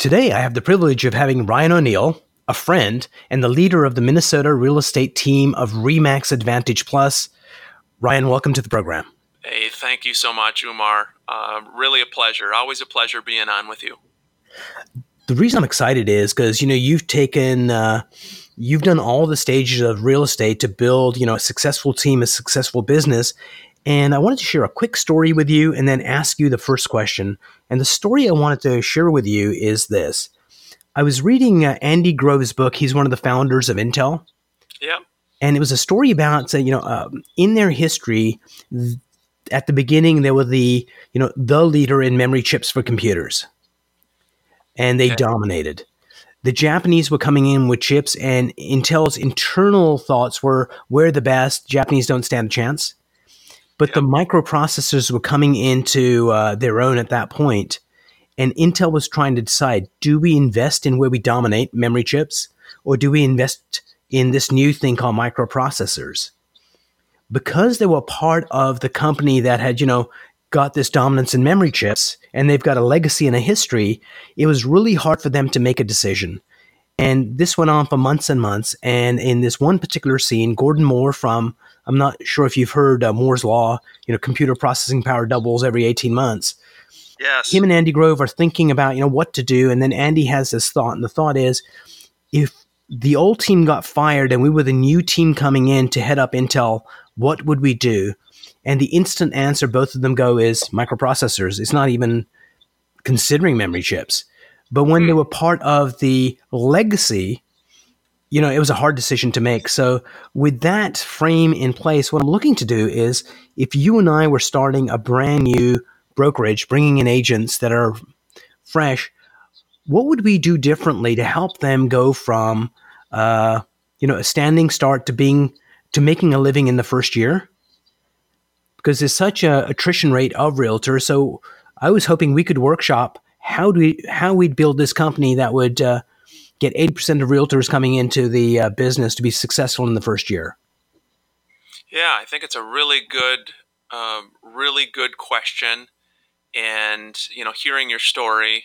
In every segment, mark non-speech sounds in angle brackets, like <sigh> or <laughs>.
Today, I have the privilege of having Ryan O'Neill, a friend, and the leader of the Minnesota real estate team of Remax Advantage Plus. Ryan, welcome to the program. Hey, thank you so much, Umar. Uh, really a pleasure. Always a pleasure being on with you. The reason I'm excited is because you know you've taken, uh, you've done all the stages of real estate to build, you know, a successful team, a successful business, and I wanted to share a quick story with you and then ask you the first question. And the story I wanted to share with you is this I was reading uh, Andy Grove's book. He's one of the founders of Intel. Yeah. And it was a story about, uh, you know, um, in their history, th- at the beginning, they were the, you know, the leader in memory chips for computers. And they okay. dominated. The Japanese were coming in with chips, and Intel's internal thoughts were, we're the best. Japanese don't stand a chance but the microprocessors were coming into uh, their own at that point, and Intel was trying to decide: do we invest in where we dominate memory chips, or do we invest in this new thing called microprocessors? Because they were part of the company that had, you know, got this dominance in memory chips, and they've got a legacy and a history, it was really hard for them to make a decision. And this went on for months and months. And in this one particular scene, Gordon Moore from I'm not sure if you've heard uh, Moore's law. You know, computer processing power doubles every 18 months. Yes. Him and Andy Grove are thinking about you know what to do, and then Andy has this thought, and the thought is, if the old team got fired and we were the new team coming in to head up Intel, what would we do? And the instant answer both of them go is microprocessors. It's not even considering memory chips. But when they hmm. were part of the legacy you know, it was a hard decision to make. So, with that frame in place, what I'm looking to do is if you and I were starting a brand new brokerage, bringing in agents that are fresh, what would we do differently to help them go from, uh, you know, a standing start to being to making a living in the first year? Because there's such a attrition rate of realtors. So, I was hoping we could workshop how do we how we'd build this company that would uh, get 80% of realtors coming into the uh, business to be successful in the first year? Yeah, I think it's a really good, um, really good question. And, you know, hearing your story,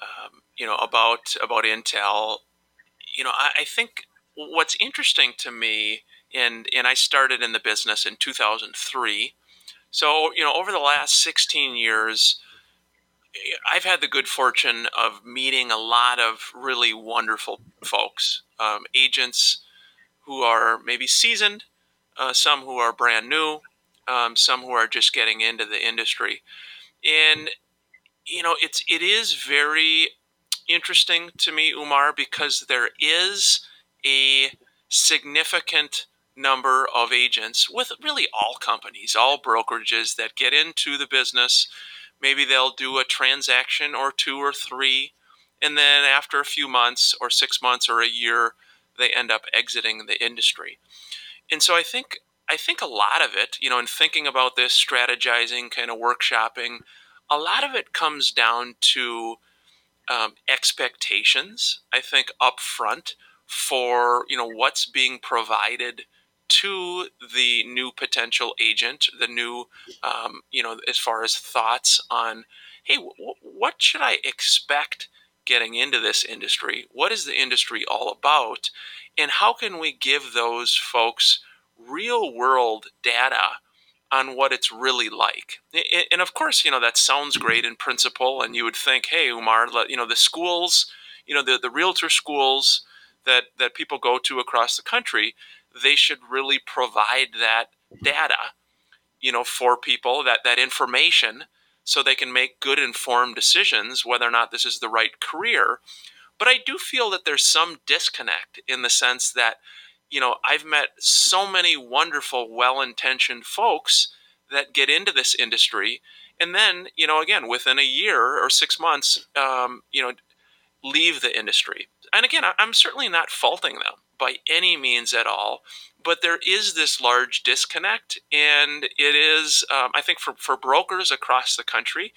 um, you know, about, about Intel, you know, I, I think what's interesting to me, and, and I started in the business in 2003. So, you know, over the last 16 years, I've had the good fortune of meeting a lot of really wonderful folks, um, agents who are maybe seasoned, uh, some who are brand new, um, some who are just getting into the industry, and you know it's it is very interesting to me, Umar, because there is a significant number of agents with really all companies, all brokerages that get into the business Maybe they'll do a transaction or two or three, and then after a few months or six months or a year, they end up exiting the industry. And so I think I think a lot of it, you know, in thinking about this, strategizing, kind of workshopping, a lot of it comes down to um, expectations. I think up front for you know what's being provided to the new potential agent, the new, um, you know, as far as thoughts on, hey, w- what should I expect getting into this industry? What is the industry all about? And how can we give those folks real world data on what it's really like? And of course, you know, that sounds great in principle. And you would think, hey, Umar, you know, the schools, you know, the, the realtor schools that, that people go to across the country, they should really provide that data, you know, for people that that information so they can make good informed decisions whether or not this is the right career. But I do feel that there's some disconnect in the sense that, you know, I've met so many wonderful, well intentioned folks that get into this industry and then you know again within a year or six months, um, you know, leave the industry. And again, I'm certainly not faulting them by any means at all, but there is this large disconnect, and it is, um, I think, for for brokers across the country,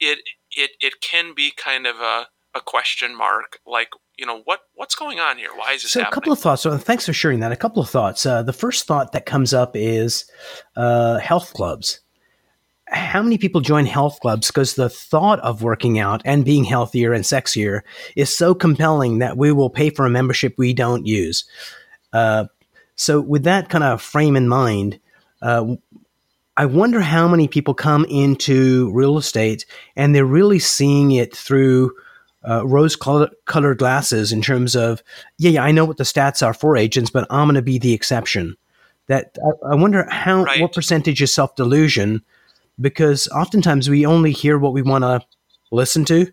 it it it can be kind of a a question mark like you know what what's going on here? Why is this so happening? a couple of thoughts. So thanks for sharing that. A couple of thoughts. Uh, the first thought that comes up is uh, health clubs how many people join health clubs because the thought of working out and being healthier and sexier is so compelling that we will pay for a membership we don't use uh, so with that kind of frame in mind uh, I wonder how many people come into real estate and they're really seeing it through uh, rose colored glasses in terms of, yeah, yeah, I know what the stats are for agents, but I'm going to be the exception. That I, I wonder how right. what percentage is self delusion, because oftentimes we only hear what we want to listen to.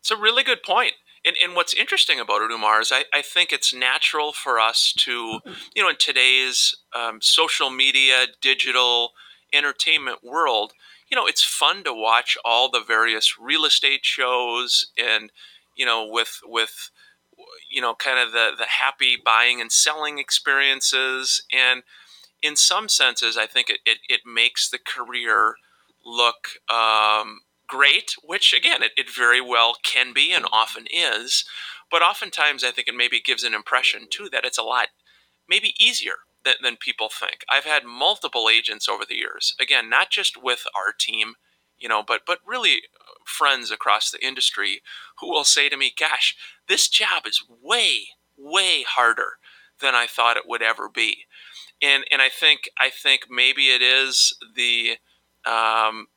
It's a really good point. And, and what's interesting about it, Umar, is I, I think it's natural for us to, you know, in today's um, social media, digital entertainment world, you know, it's fun to watch all the various real estate shows and, you know, with with you know, kind of the the happy buying and selling experiences. And in some senses, I think it, it, it makes the career look um, great, which again, it, it very well can be and often is. But oftentimes, I think it maybe gives an impression too that it's a lot maybe easier than, than people think. I've had multiple agents over the years. Again, not just with our team, you know, but but really uh, friends across the industry who will say to me, "Gosh, this job is way way harder than I thought it would ever be." And and I think I think maybe it is the um,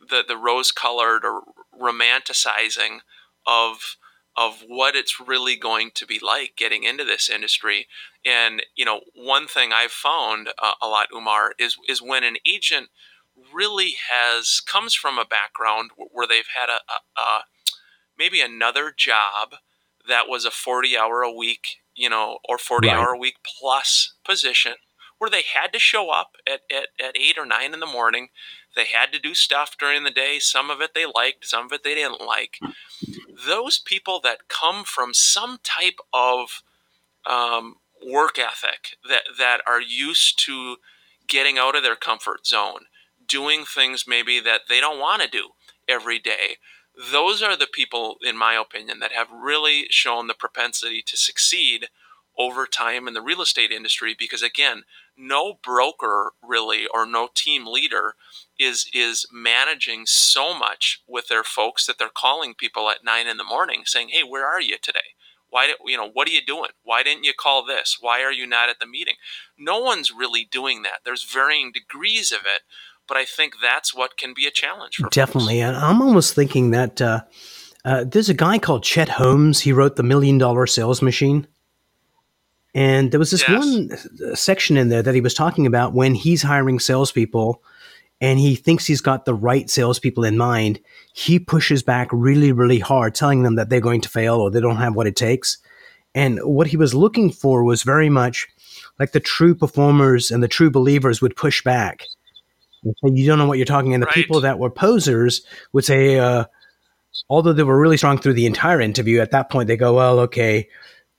the the rose colored or romanticizing of of what it's really going to be like getting into this industry. And you know, one thing I've found uh, a lot, Umar, is is when an agent really has comes from a background where they've had a, a, a maybe another job that was a 40 hour a week you know or 40 right. hour a week plus position where they had to show up at, at, at 8 or 9 in the morning they had to do stuff during the day some of it they liked some of it they didn't like those people that come from some type of um, work ethic that that are used to getting out of their comfort zone, doing things maybe that they don't want to do every day. Those are the people, in my opinion, that have really shown the propensity to succeed over time in the real estate industry because again no broker really or no team leader is is managing so much with their folks that they're calling people at nine in the morning saying hey where are you today? Why did you know what are you doing? Why didn't you call this? Why are you not at the meeting? No one's really doing that. There's varying degrees of it but i think that's what can be a challenge for definitely and i'm almost thinking that uh, uh, there's a guy called chet holmes. He wrote the million dollar sales machine and there was this yes. one uh, section in there that he was talking about when he's hiring salespeople and he thinks he's got the right salespeople in mind. He pushes back really, really hard, telling them that they're going to fail or they don't have what it takes. And what he was looking for was very much like the true performers and the true believers would push back. You don't know what you're talking. And the right. people that were posers would say, uh, although they were really strong through the entire interview, at that point they go, well, okay,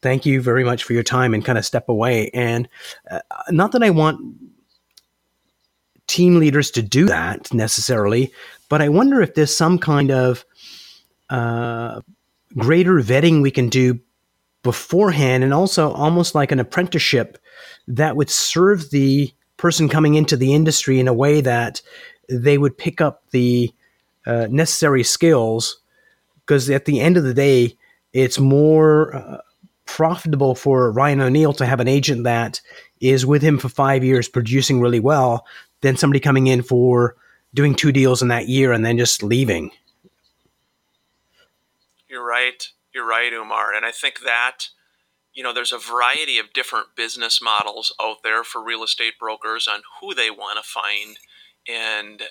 thank you very much for your time and kind of step away. And uh, not that I want team leaders to do that necessarily, but I wonder if there's some kind of uh, greater vetting we can do beforehand and also almost like an apprenticeship that would serve the person coming into the industry in a way that they would pick up the uh, necessary skills because at the end of the day it's more uh, profitable for Ryan O'Neill to have an agent that is with him for five years producing really well than somebody coming in for doing two deals in that year and then just leaving. You're right. You're right, Umar. And I think that, you know, there's a variety of different business models out there for real estate brokers on who they want to find and,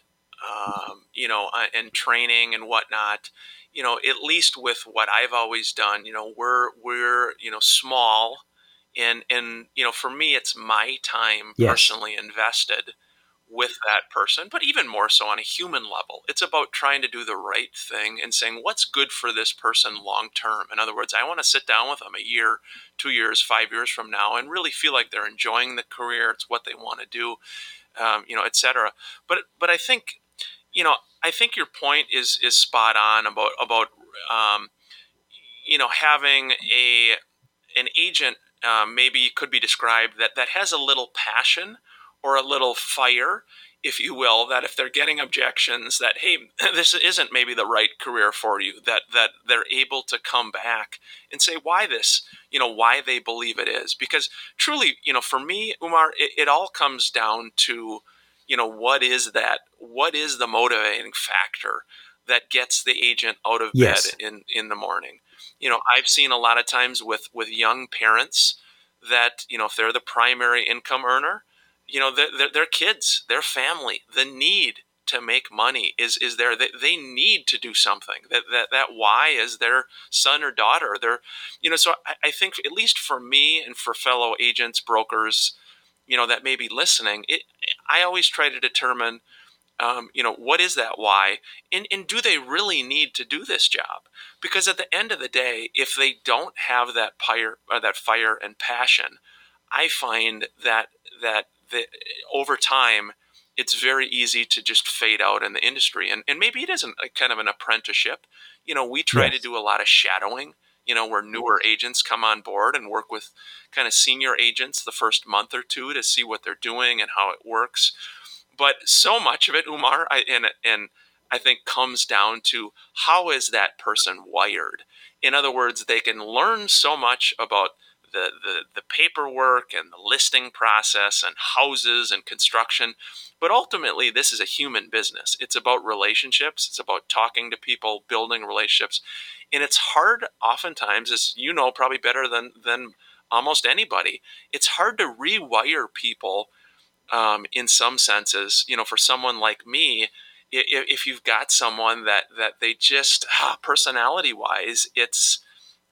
um, you know, uh, and training and whatnot you know, at least with what I've always done, you know, we're we're you know small, and and you know, for me, it's my time yes. personally invested with that person, but even more so on a human level. It's about trying to do the right thing and saying what's good for this person long term. In other words, I want to sit down with them a year, two years, five years from now, and really feel like they're enjoying the career. It's what they want to do, um, you know, etc. But but I think, you know, I think your point is is spot on about about um, you know having a an agent um, maybe could be described that that has a little passion or a little fire, if you will, that if they're getting objections that hey, <laughs> this isn't maybe the right career for you, that that they're able to come back and say why this, you know, why they believe it is. Because truly, you know, for me, Umar, it, it all comes down to, you know, what is that? What is the motivating factor that gets the agent out of yes. bed in in the morning? You know, I've seen a lot of times with with young parents that you know if they're the primary income earner you know, their, their, kids, their family, the need to make money is is there. They, they need to do something. That, that that why is their son or daughter. They're, you know, so I, I think at least for me and for fellow agents, brokers, you know, that may be listening, it, I always try to determine. Um, you know what is that why and, and do they really need to do this job because at the end of the day if they don't have that fire uh, that fire and passion i find that that the, over time, it's very easy to just fade out in the industry. And, and maybe it isn't kind of an apprenticeship. You know, we try yes. to do a lot of shadowing, you know, where newer agents come on board and work with kind of senior agents the first month or two to see what they're doing and how it works. But so much of it, Umar, I, and, and I think comes down to how is that person wired? In other words, they can learn so much about the, the, the paperwork and the listing process and houses and construction. But ultimately, this is a human business. It's about relationships, it's about talking to people, building relationships. And it's hard, oftentimes, as you know, probably better than, than almost anybody, it's hard to rewire people um, in some senses. You know, for someone like me, if, you've got someone that, that they just, <laughs> ah, personality wise, it's,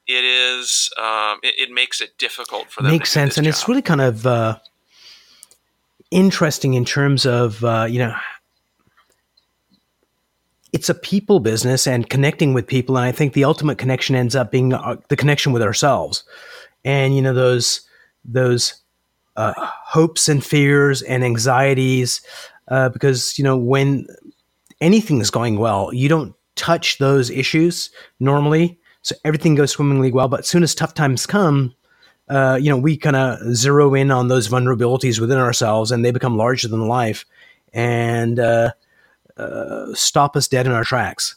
it is um, it, it, makes it difficult for them. Makes sense, and job. it's really kind of uh, interesting in terms of uh, you know it's a people business and connecting with people, and I think the ultimate connection ends up being uh, the connection with ourselves, and you know those those uh, hopes and fears and anxieties, uh, because you know when anything is going well, you don't touch those issues normally so everything goes swimmingly well. But as soon as tough times come, uh, you know, we kind of zero in on those vulnerabilities within ourselves, and they become larger than life, and uh, uh, stop us dead in our tracks.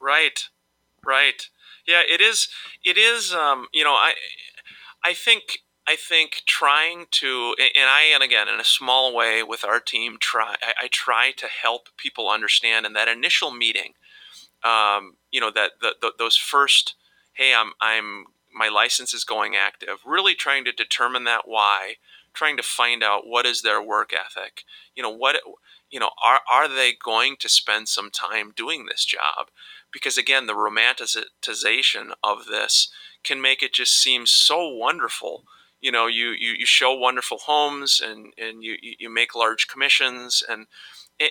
Right, right. Yeah, it is. It is. Um, you know, I, I think I think trying to, and I, and again, in a small way with our team, try, I, I, try to help people understand in that initial meeting um, you know that the, the, those first hey i'm i'm my license is going active really trying to determine that why trying to find out what is their work ethic you know what you know are are they going to spend some time doing this job? Because again the romanticization of this can make it just seem so wonderful. You know you you, you show wonderful homes and and you you make large commissions and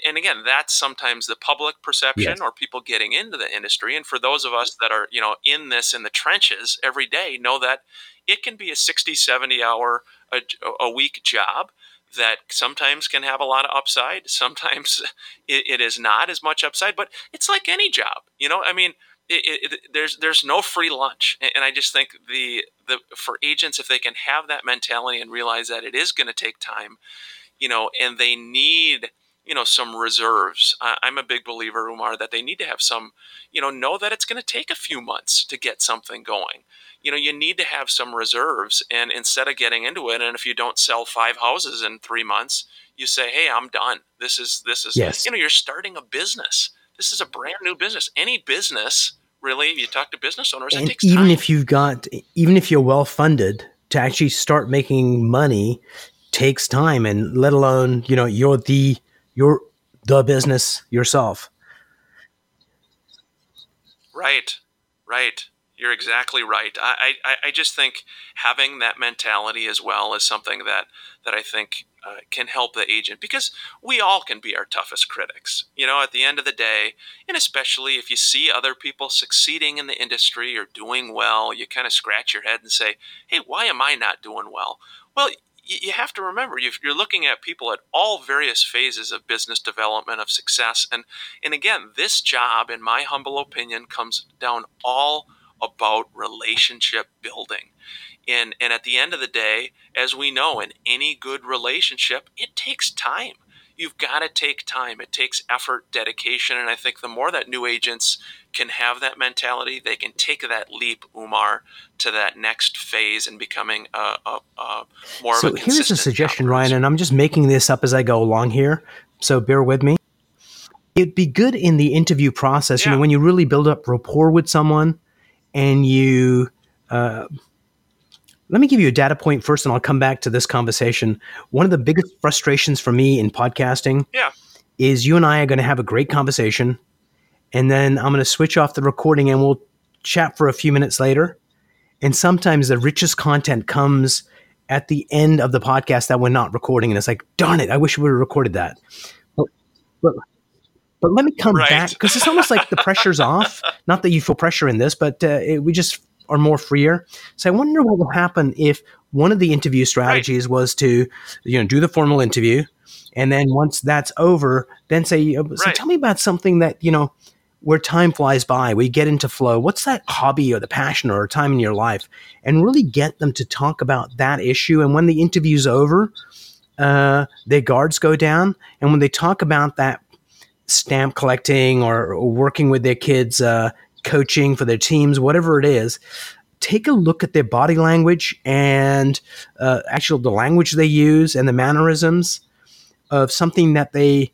and again that's sometimes the public perception yes. or people getting into the industry. And for those of us that are you know in this in the trenches every day know that it can be a 60 70 hour a, a week job that sometimes can have a lot of upside. <laughs> Sometimes it, it is not as much upside but it's like any job you know? I mean it, it, there's there's no free lunch, and I just think the the for agents if they can have that mentality and realize that it is going to take time, you know, and they need you know some reserves. I'm a big believer, Umar, that they need to have some, you know, know that it's going to take a few months to get something going. You know, you need to have some reserves, and instead of getting into it, and if you don't sell five houses in three months, you say, "Hey, I'm done. This is this is." Yes. You know, you're starting a business. This is a brand new business. Any business, really, you talk to business owners, and even time. if you've got, even if you're well funded to actually start making money, takes time, and let alone, you know, you're the you're the business yourself. Right. Right. You're exactly right. I, I, I just think having that mentality as well is something that, that I think uh, can help the agent because we all can be our toughest critics. You know, at the end of the day, and especially if you see other people succeeding in the industry or doing well, you kind of scratch your head and say, hey, why am I not doing well? Well, you have to remember you're looking at people at all various phases of business development of success and and again this job in my humble opinion comes down all about relationship building. And, and at the end of the day, as we know, in any good relationship, it takes time. You've got to take time. It takes effort, dedication. And I think the more that new agents can have that mentality, they can take that leap, Umar, to that next phase and becoming a, a, a more so of a here's a suggestion, Ryan, and I'm just making this up as I go along here. So bear with me. It'd be good in the interview process, yeah. you know, when you really build up rapport with someone and you uh, let me give you a data point first and i'll come back to this conversation. One of the biggest frustrations for me in podcasting yeah. is you and i are going to have a great conversation and then i'm going to switch off the recording and we'll chat for a few minutes later. And sometimes the richest content comes at the end of the podcast that we're not recording and it's like darn it i wish we would have recorded that. But, but but let me come right. back because it's almost like the pressure's off. Not that you feel pressure in this, but uh, it, we just are more freer. So I wonder what will happen if one of the interview strategies right. was to, you know, do the formal interview, and then once that's over, then say, uh, so right. tell me about something that you know where time flies by, we get into flow. What's that hobby or the passion or time in your life? And really get them to talk about that issue. And when the interview's over, uh, their guards go down. And when they talk about that stamp collecting or, or working with their kids, uh, coaching for their teams, whatever it is, take a look at their body language and uh, actually the language they use and the mannerisms of something that they,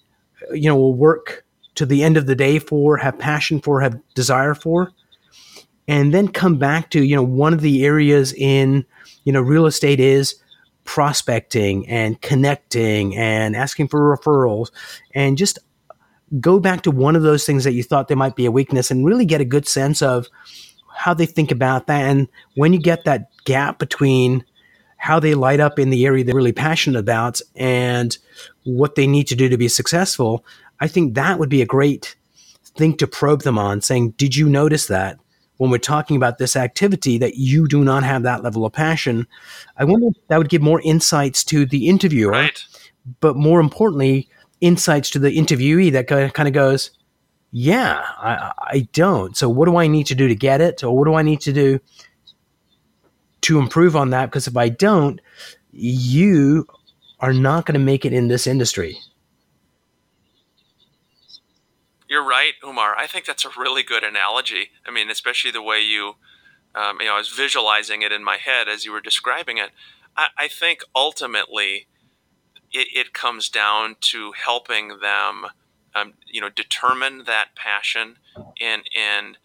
you know, will work to the end of the day for, have passion for, have desire for, and then come back to, you know, one of the areas in, you know, real estate is prospecting and connecting and asking for referrals and just go back to one of those things that you thought there might be a weakness and really get a good sense of how they think about that. And when you get that gap between how they light up in the area they're really passionate about and what they need to do to be successful, I think that would be a great thing to probe them on, saying, Did you notice that? When we're talking about this activity, that you do not have that level of passion, I wonder if that would give more insights to the interviewer. Right. But more importantly, insights to the interviewee that kind of goes, yeah, I, I don't. So what do I need to do to get it? Or what do I need to do to improve on that? Because if I don't, you are not going to make it in this industry. You're right, Umar. I think that's a really good analogy. I mean, especially the way you, um, you know, I was visualizing it in my head as you were describing it. I, I think ultimately, it, it comes down to helping them, um, you know, determine that passion and and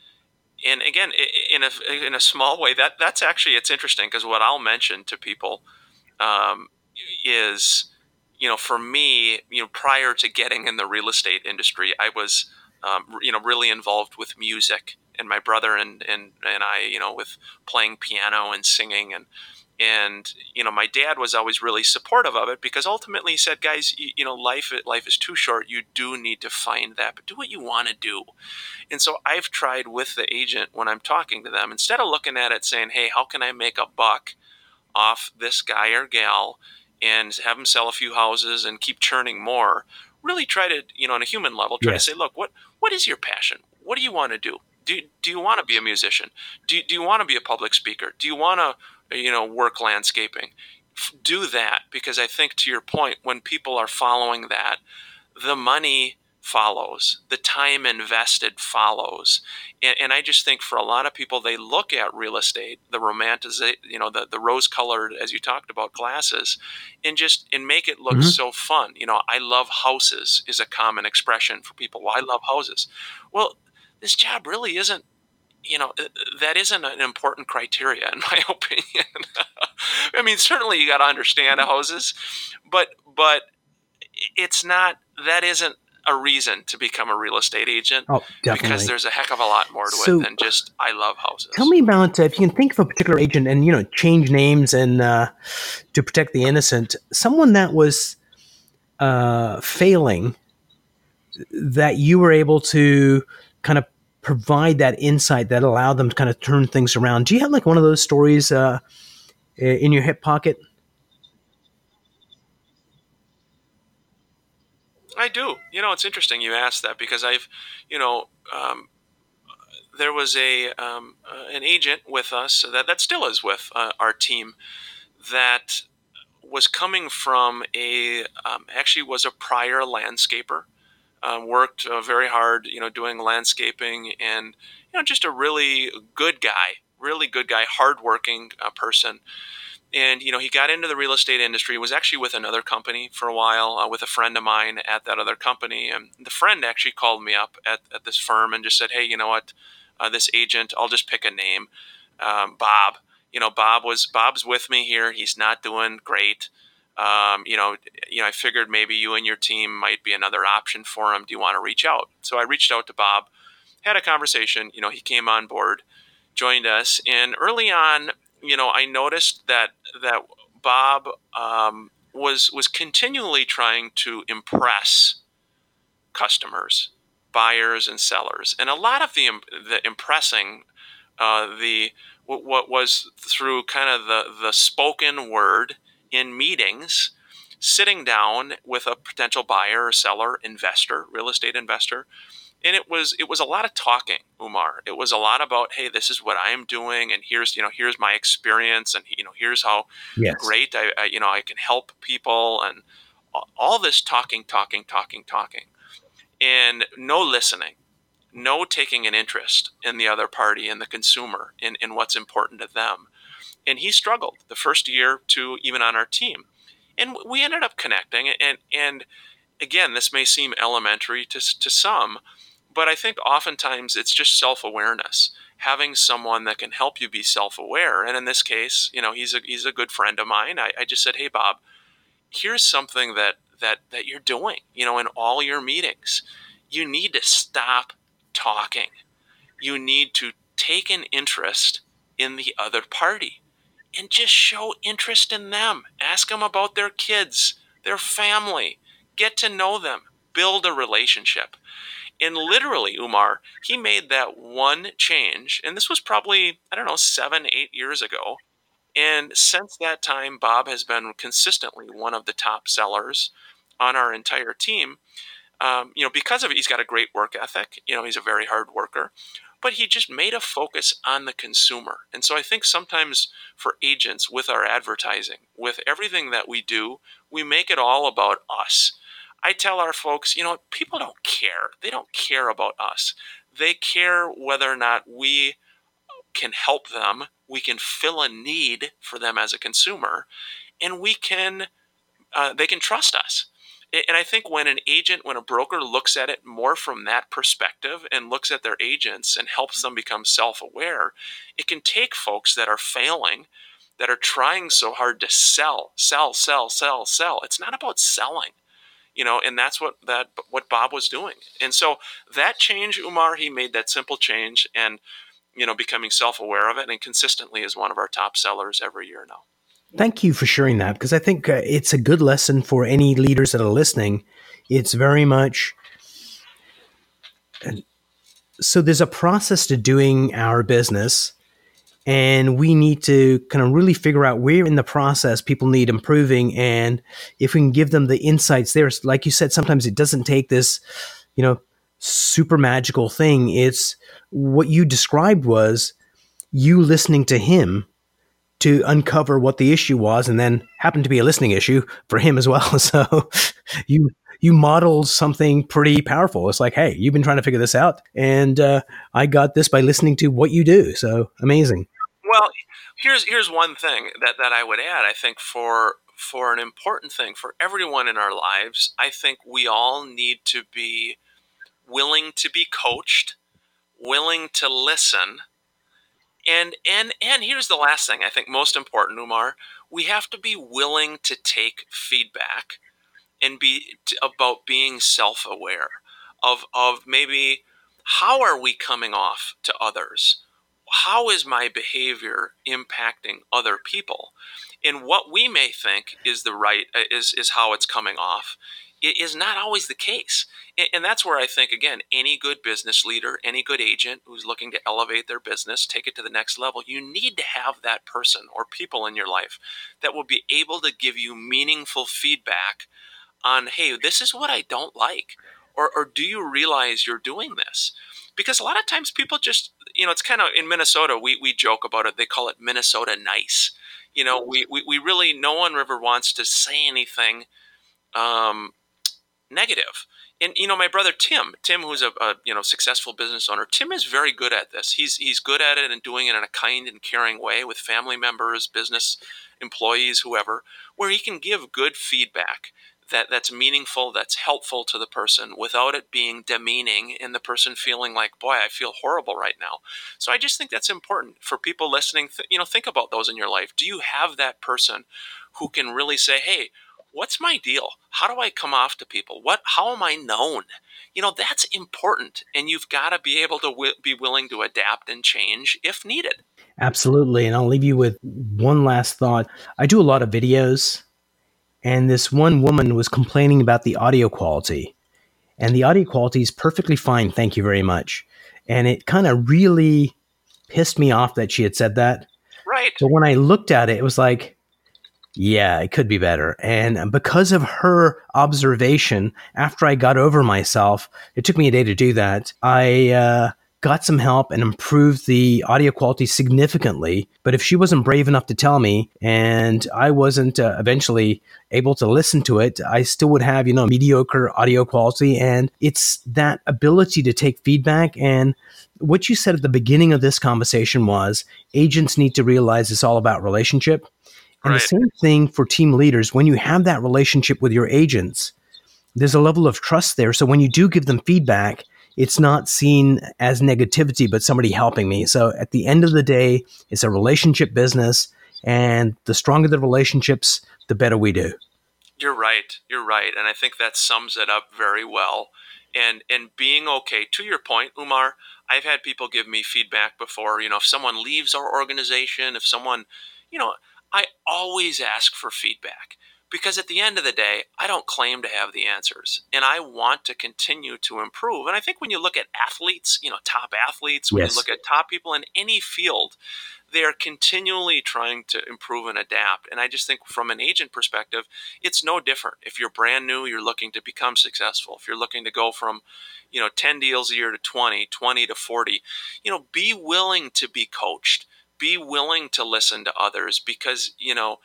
and again in a in a small way that that's actually it's interesting because what I'll mention to people um, is you know for me you know prior to getting in the real estate industry I was um, you know really involved with music and my brother and and and I you know with playing piano and singing and and you know my dad was always really supportive of it because ultimately he said guys you, you, know life life is too short you do need to find that but do what you want to do and so i've tried with the agent when i'm talking to them instead of looking at it saying hey how can i make a buck off this guy or gal and have them sell a few houses and keep churning more really try to you know on a human level try yes. to say look what what is your passion what do you want to do do, do you want to be a musician? Do, do you want to be a public speaker? Do you want to you know, work landscaping. Do that because I think to your point, when people are following that, the money follows, the time invested follows. And, and, I just think for a lot of people, they look at real estate, the romantic, you know, the, the rose colored, as you talked about, glasses, and just and make it look mm-hmm. so fun. You know, I love houses is a common expression for people. Well, I love houses. Well, this job really isn't you know uh, that isn't an important criteria in <laughs> my opinion <laughs> i mean certainly you got to understand houses but but it's not that isn't a reason to become a real estate agent. Oh, definitely. Because there's a heck of a lot more to So- it than just I love houses. Tell me about uh, if you can think of a particular agent and you know change names and uh, to protect the innocent. Someone that was uh, failing that you were able to kind of provide that insight that allowed them to kind of turn things around. Do you have like one of those stories uh, in your hip pocket? I do. You know, it's interesting you asked that because I've, you know, um, there was a um, uh, an agent with us that that still is with uh, our team that was coming from a um, actually was a prior landscaper. Um, worked uh, very hard, you know, doing landscaping, and you know, just a really good guy, really good guy, hardworking uh, person. And you know he got into the real estate industry was actually with another company for a while uh, with a friend of mine at that other company. And the friend actually called me up at, at this firm and just said hey you know what? Uh, this agent i'll just pick a name. Um, bob you know bob was bob's with me here. He's not doing great um, you know you know i figured maybe you and your team might be another option for him do you want to reach out? So i reached out to bob had a conversation you know he came on board joined us and early on you know, I noticed that that Bob um, was was continually trying to impress customers, buyers, and sellers, and a lot of the the impressing, uh, the what, was through kind of the the spoken word in meetings, sitting down with a potential buyer or seller, investor, real estate investor, and it was it was a lot of talking umar. It was a lot about hey this is what i am doing and here's you know here's my experience and you know here's how Yes. great I, I you know i can help people and all this talking talking talking talking. And no listening no taking an interest in the other party and the consumer in, in what's important to them and he struggled the first year to even on our team and we ended up connecting and and again this may seem elementary to, to some but I think oftentimes it's just self awareness, having someone that can help you be self aware. And in this case, you know, he's a he's a good friend of mine. I, I just said, hey Bob, here's something that that that you're doing. You know, in all your meetings, you need to stop talking. You need to take an interest in the other party and just show interest in them. Ask them about their kids, their family, get to know them, build a relationship. And literally, Umar, he made that one change, and this was probably, I don't know, seven, eight years ago. And since that time, Bob has been consistently one of the top sellers on our entire team. Um, you know, because of it, he's got a great work ethic. You know, he's a very hard worker, but he just made a focus on the consumer. And so I think sometimes for agents with our advertising, with everything that we do, we make it all about us. I tell our folks, you know, people don't care. They don't care about us. They care whether or not we can help them, we can fill a need for them as a consumer, and we can, uh, they can trust us. And I think when an agent, when a broker looks at it more from that perspective and looks at their agents and helps them become self aware, it can take folks that are failing, that are trying so hard to sell, sell, sell, sell, sell. It's not about selling you know and that's what that what bob was doing and so that change umar he made that simple change and you know becoming self-aware of it and consistently is one of our top sellers every year now Thank you for sharing that because I think uh, it's a good lesson for any leaders that are listening. It's very much so there's a process to doing our business and we need to kind of really figure out where in the process people need improving and if we can give them the insights there like you said sometimes it doesn't take this you know super magical thing it's what you described was you listening to him to uncover what the issue was and then happened to be a listening issue for him as well. <laughs> So you you modeled something pretty powerful. It's like hey you've been trying to figure this out and uh, i got this by listening to what you do. So amazing. Well here's here's one thing that, that i would add. I think for for an important thing for everyone in our lives i think we all need to be willing to be coached willing to listen and and and here's the last thing I think most important, Umar. We have to be willing to take feedback and be t- about being self-aware of of maybe how are we coming off to others how is my behavior impacting other people and what we may think is the right uh, is is how it's coming off is not always the case. And that's where i think again any good business leader any good agent who's looking to elevate their business take it to the next level you need to have that person or people in your life that will be able to give you meaningful feedback on hey this is what i don't like or, or do you realize you're doing this? Because a lot of times people just you know it's kind of in minnesota we, we joke about it. They call it minnesota nice. You know we, we, we really no one ever wants to say anything um, negative and you know my brother tim tim who's a, a, you know successful business owner tim is very good at this he's he's good at it and doing it in a kind and caring way with family members business employees whoever where he can give good feedback that that's meaningful, that's helpful to the person without it being demeaning and the person feeling like, boy, I feel horrible right now. So I just think that's important for people listening. Th- you know, think about those in your life. Do you have that person who can really say, hey, what's my deal? How do I come off to people? What, how am I known? You know, that's important. And you've got to be able to w- be willing to adapt and change if needed. Absolutely. And I'll leave you with one last thought. I do a lot of videos and this one woman was complaining about the audio quality. And the audio quality is perfectly fine, thank you very much. And it kind of really pissed me off that she had said that. Right. But when I looked at it, it was like, yeah, it could be better. And because of her observation, after I got over myself, it took me a day to do that. I uh, got some help and improved the audio quality significantly. But if she wasn't brave enough to tell me and I wasn't uh, eventually able to listen to it, I still would have, you know, mediocre audio quality. And it's that ability to take feedback. And what you said at the beginning of this conversation was agents need to realize it's all about relationship. And right. the same thing for team leaders. When you have that relationship with your agents, there's a level of trust there. So when you do give them feedback, it's not seen as negativity, but somebody helping me. So at the end of the day, it's a relationship business. And the stronger the relationships, the better we do. You're right. You're right. And I think that sums it up very well. And and being okay, to your point, Umar, I've had people give me feedback before, you know, if someone leaves our organization, if someone, you know, I always ask for feedback because at the end of the day, I don't claim to have the answers and I want to continue to improve. And I think when you look at athletes, you know, top athletes, when yes. you look at top people in any field, they're continually trying to improve and adapt. And I just think from an agent perspective, it's no different. If you're brand new, you're looking to become successful. If you're looking to go from, you know, 10 deals a year to 20, 20 to 40, you know, be willing to be coached. Be willing to listen to others because, you know,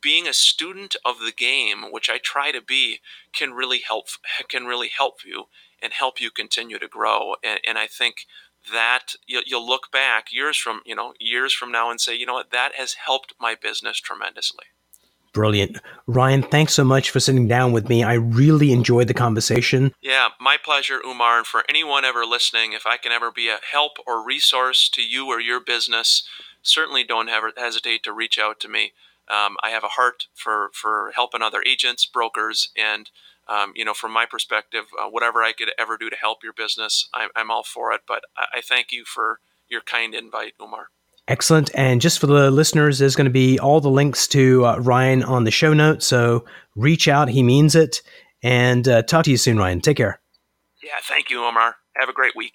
being a student of the game, which I try to be, can really help can really help you and help you continue to grow. And, and I think that you'll, you'll look back years from you know years from now and say, you know what, that has helped my business tremendously. Brilliant. Ryan, thanks so much for sitting down with me. I really enjoyed the conversation. Yeah, my pleasure, Umar. And for anyone ever listening, if I can ever be a help or resource to you or your business, certainly don't ever hesitate to reach out to me. Um, I have a heart for for helping other agents, brokers, and um, you know, from my perspective, uh, whatever I could ever do to help your business, I'm, I'm all for it. But I, I thank you for your kind invite, Umar. Excellent. And just for the listeners, there's going to be all the links to uh, Ryan on the show notes. So reach out. He means it. And uh, talk to you soon, Ryan. Take care. Yeah. Thank you, Omar. Have a great week.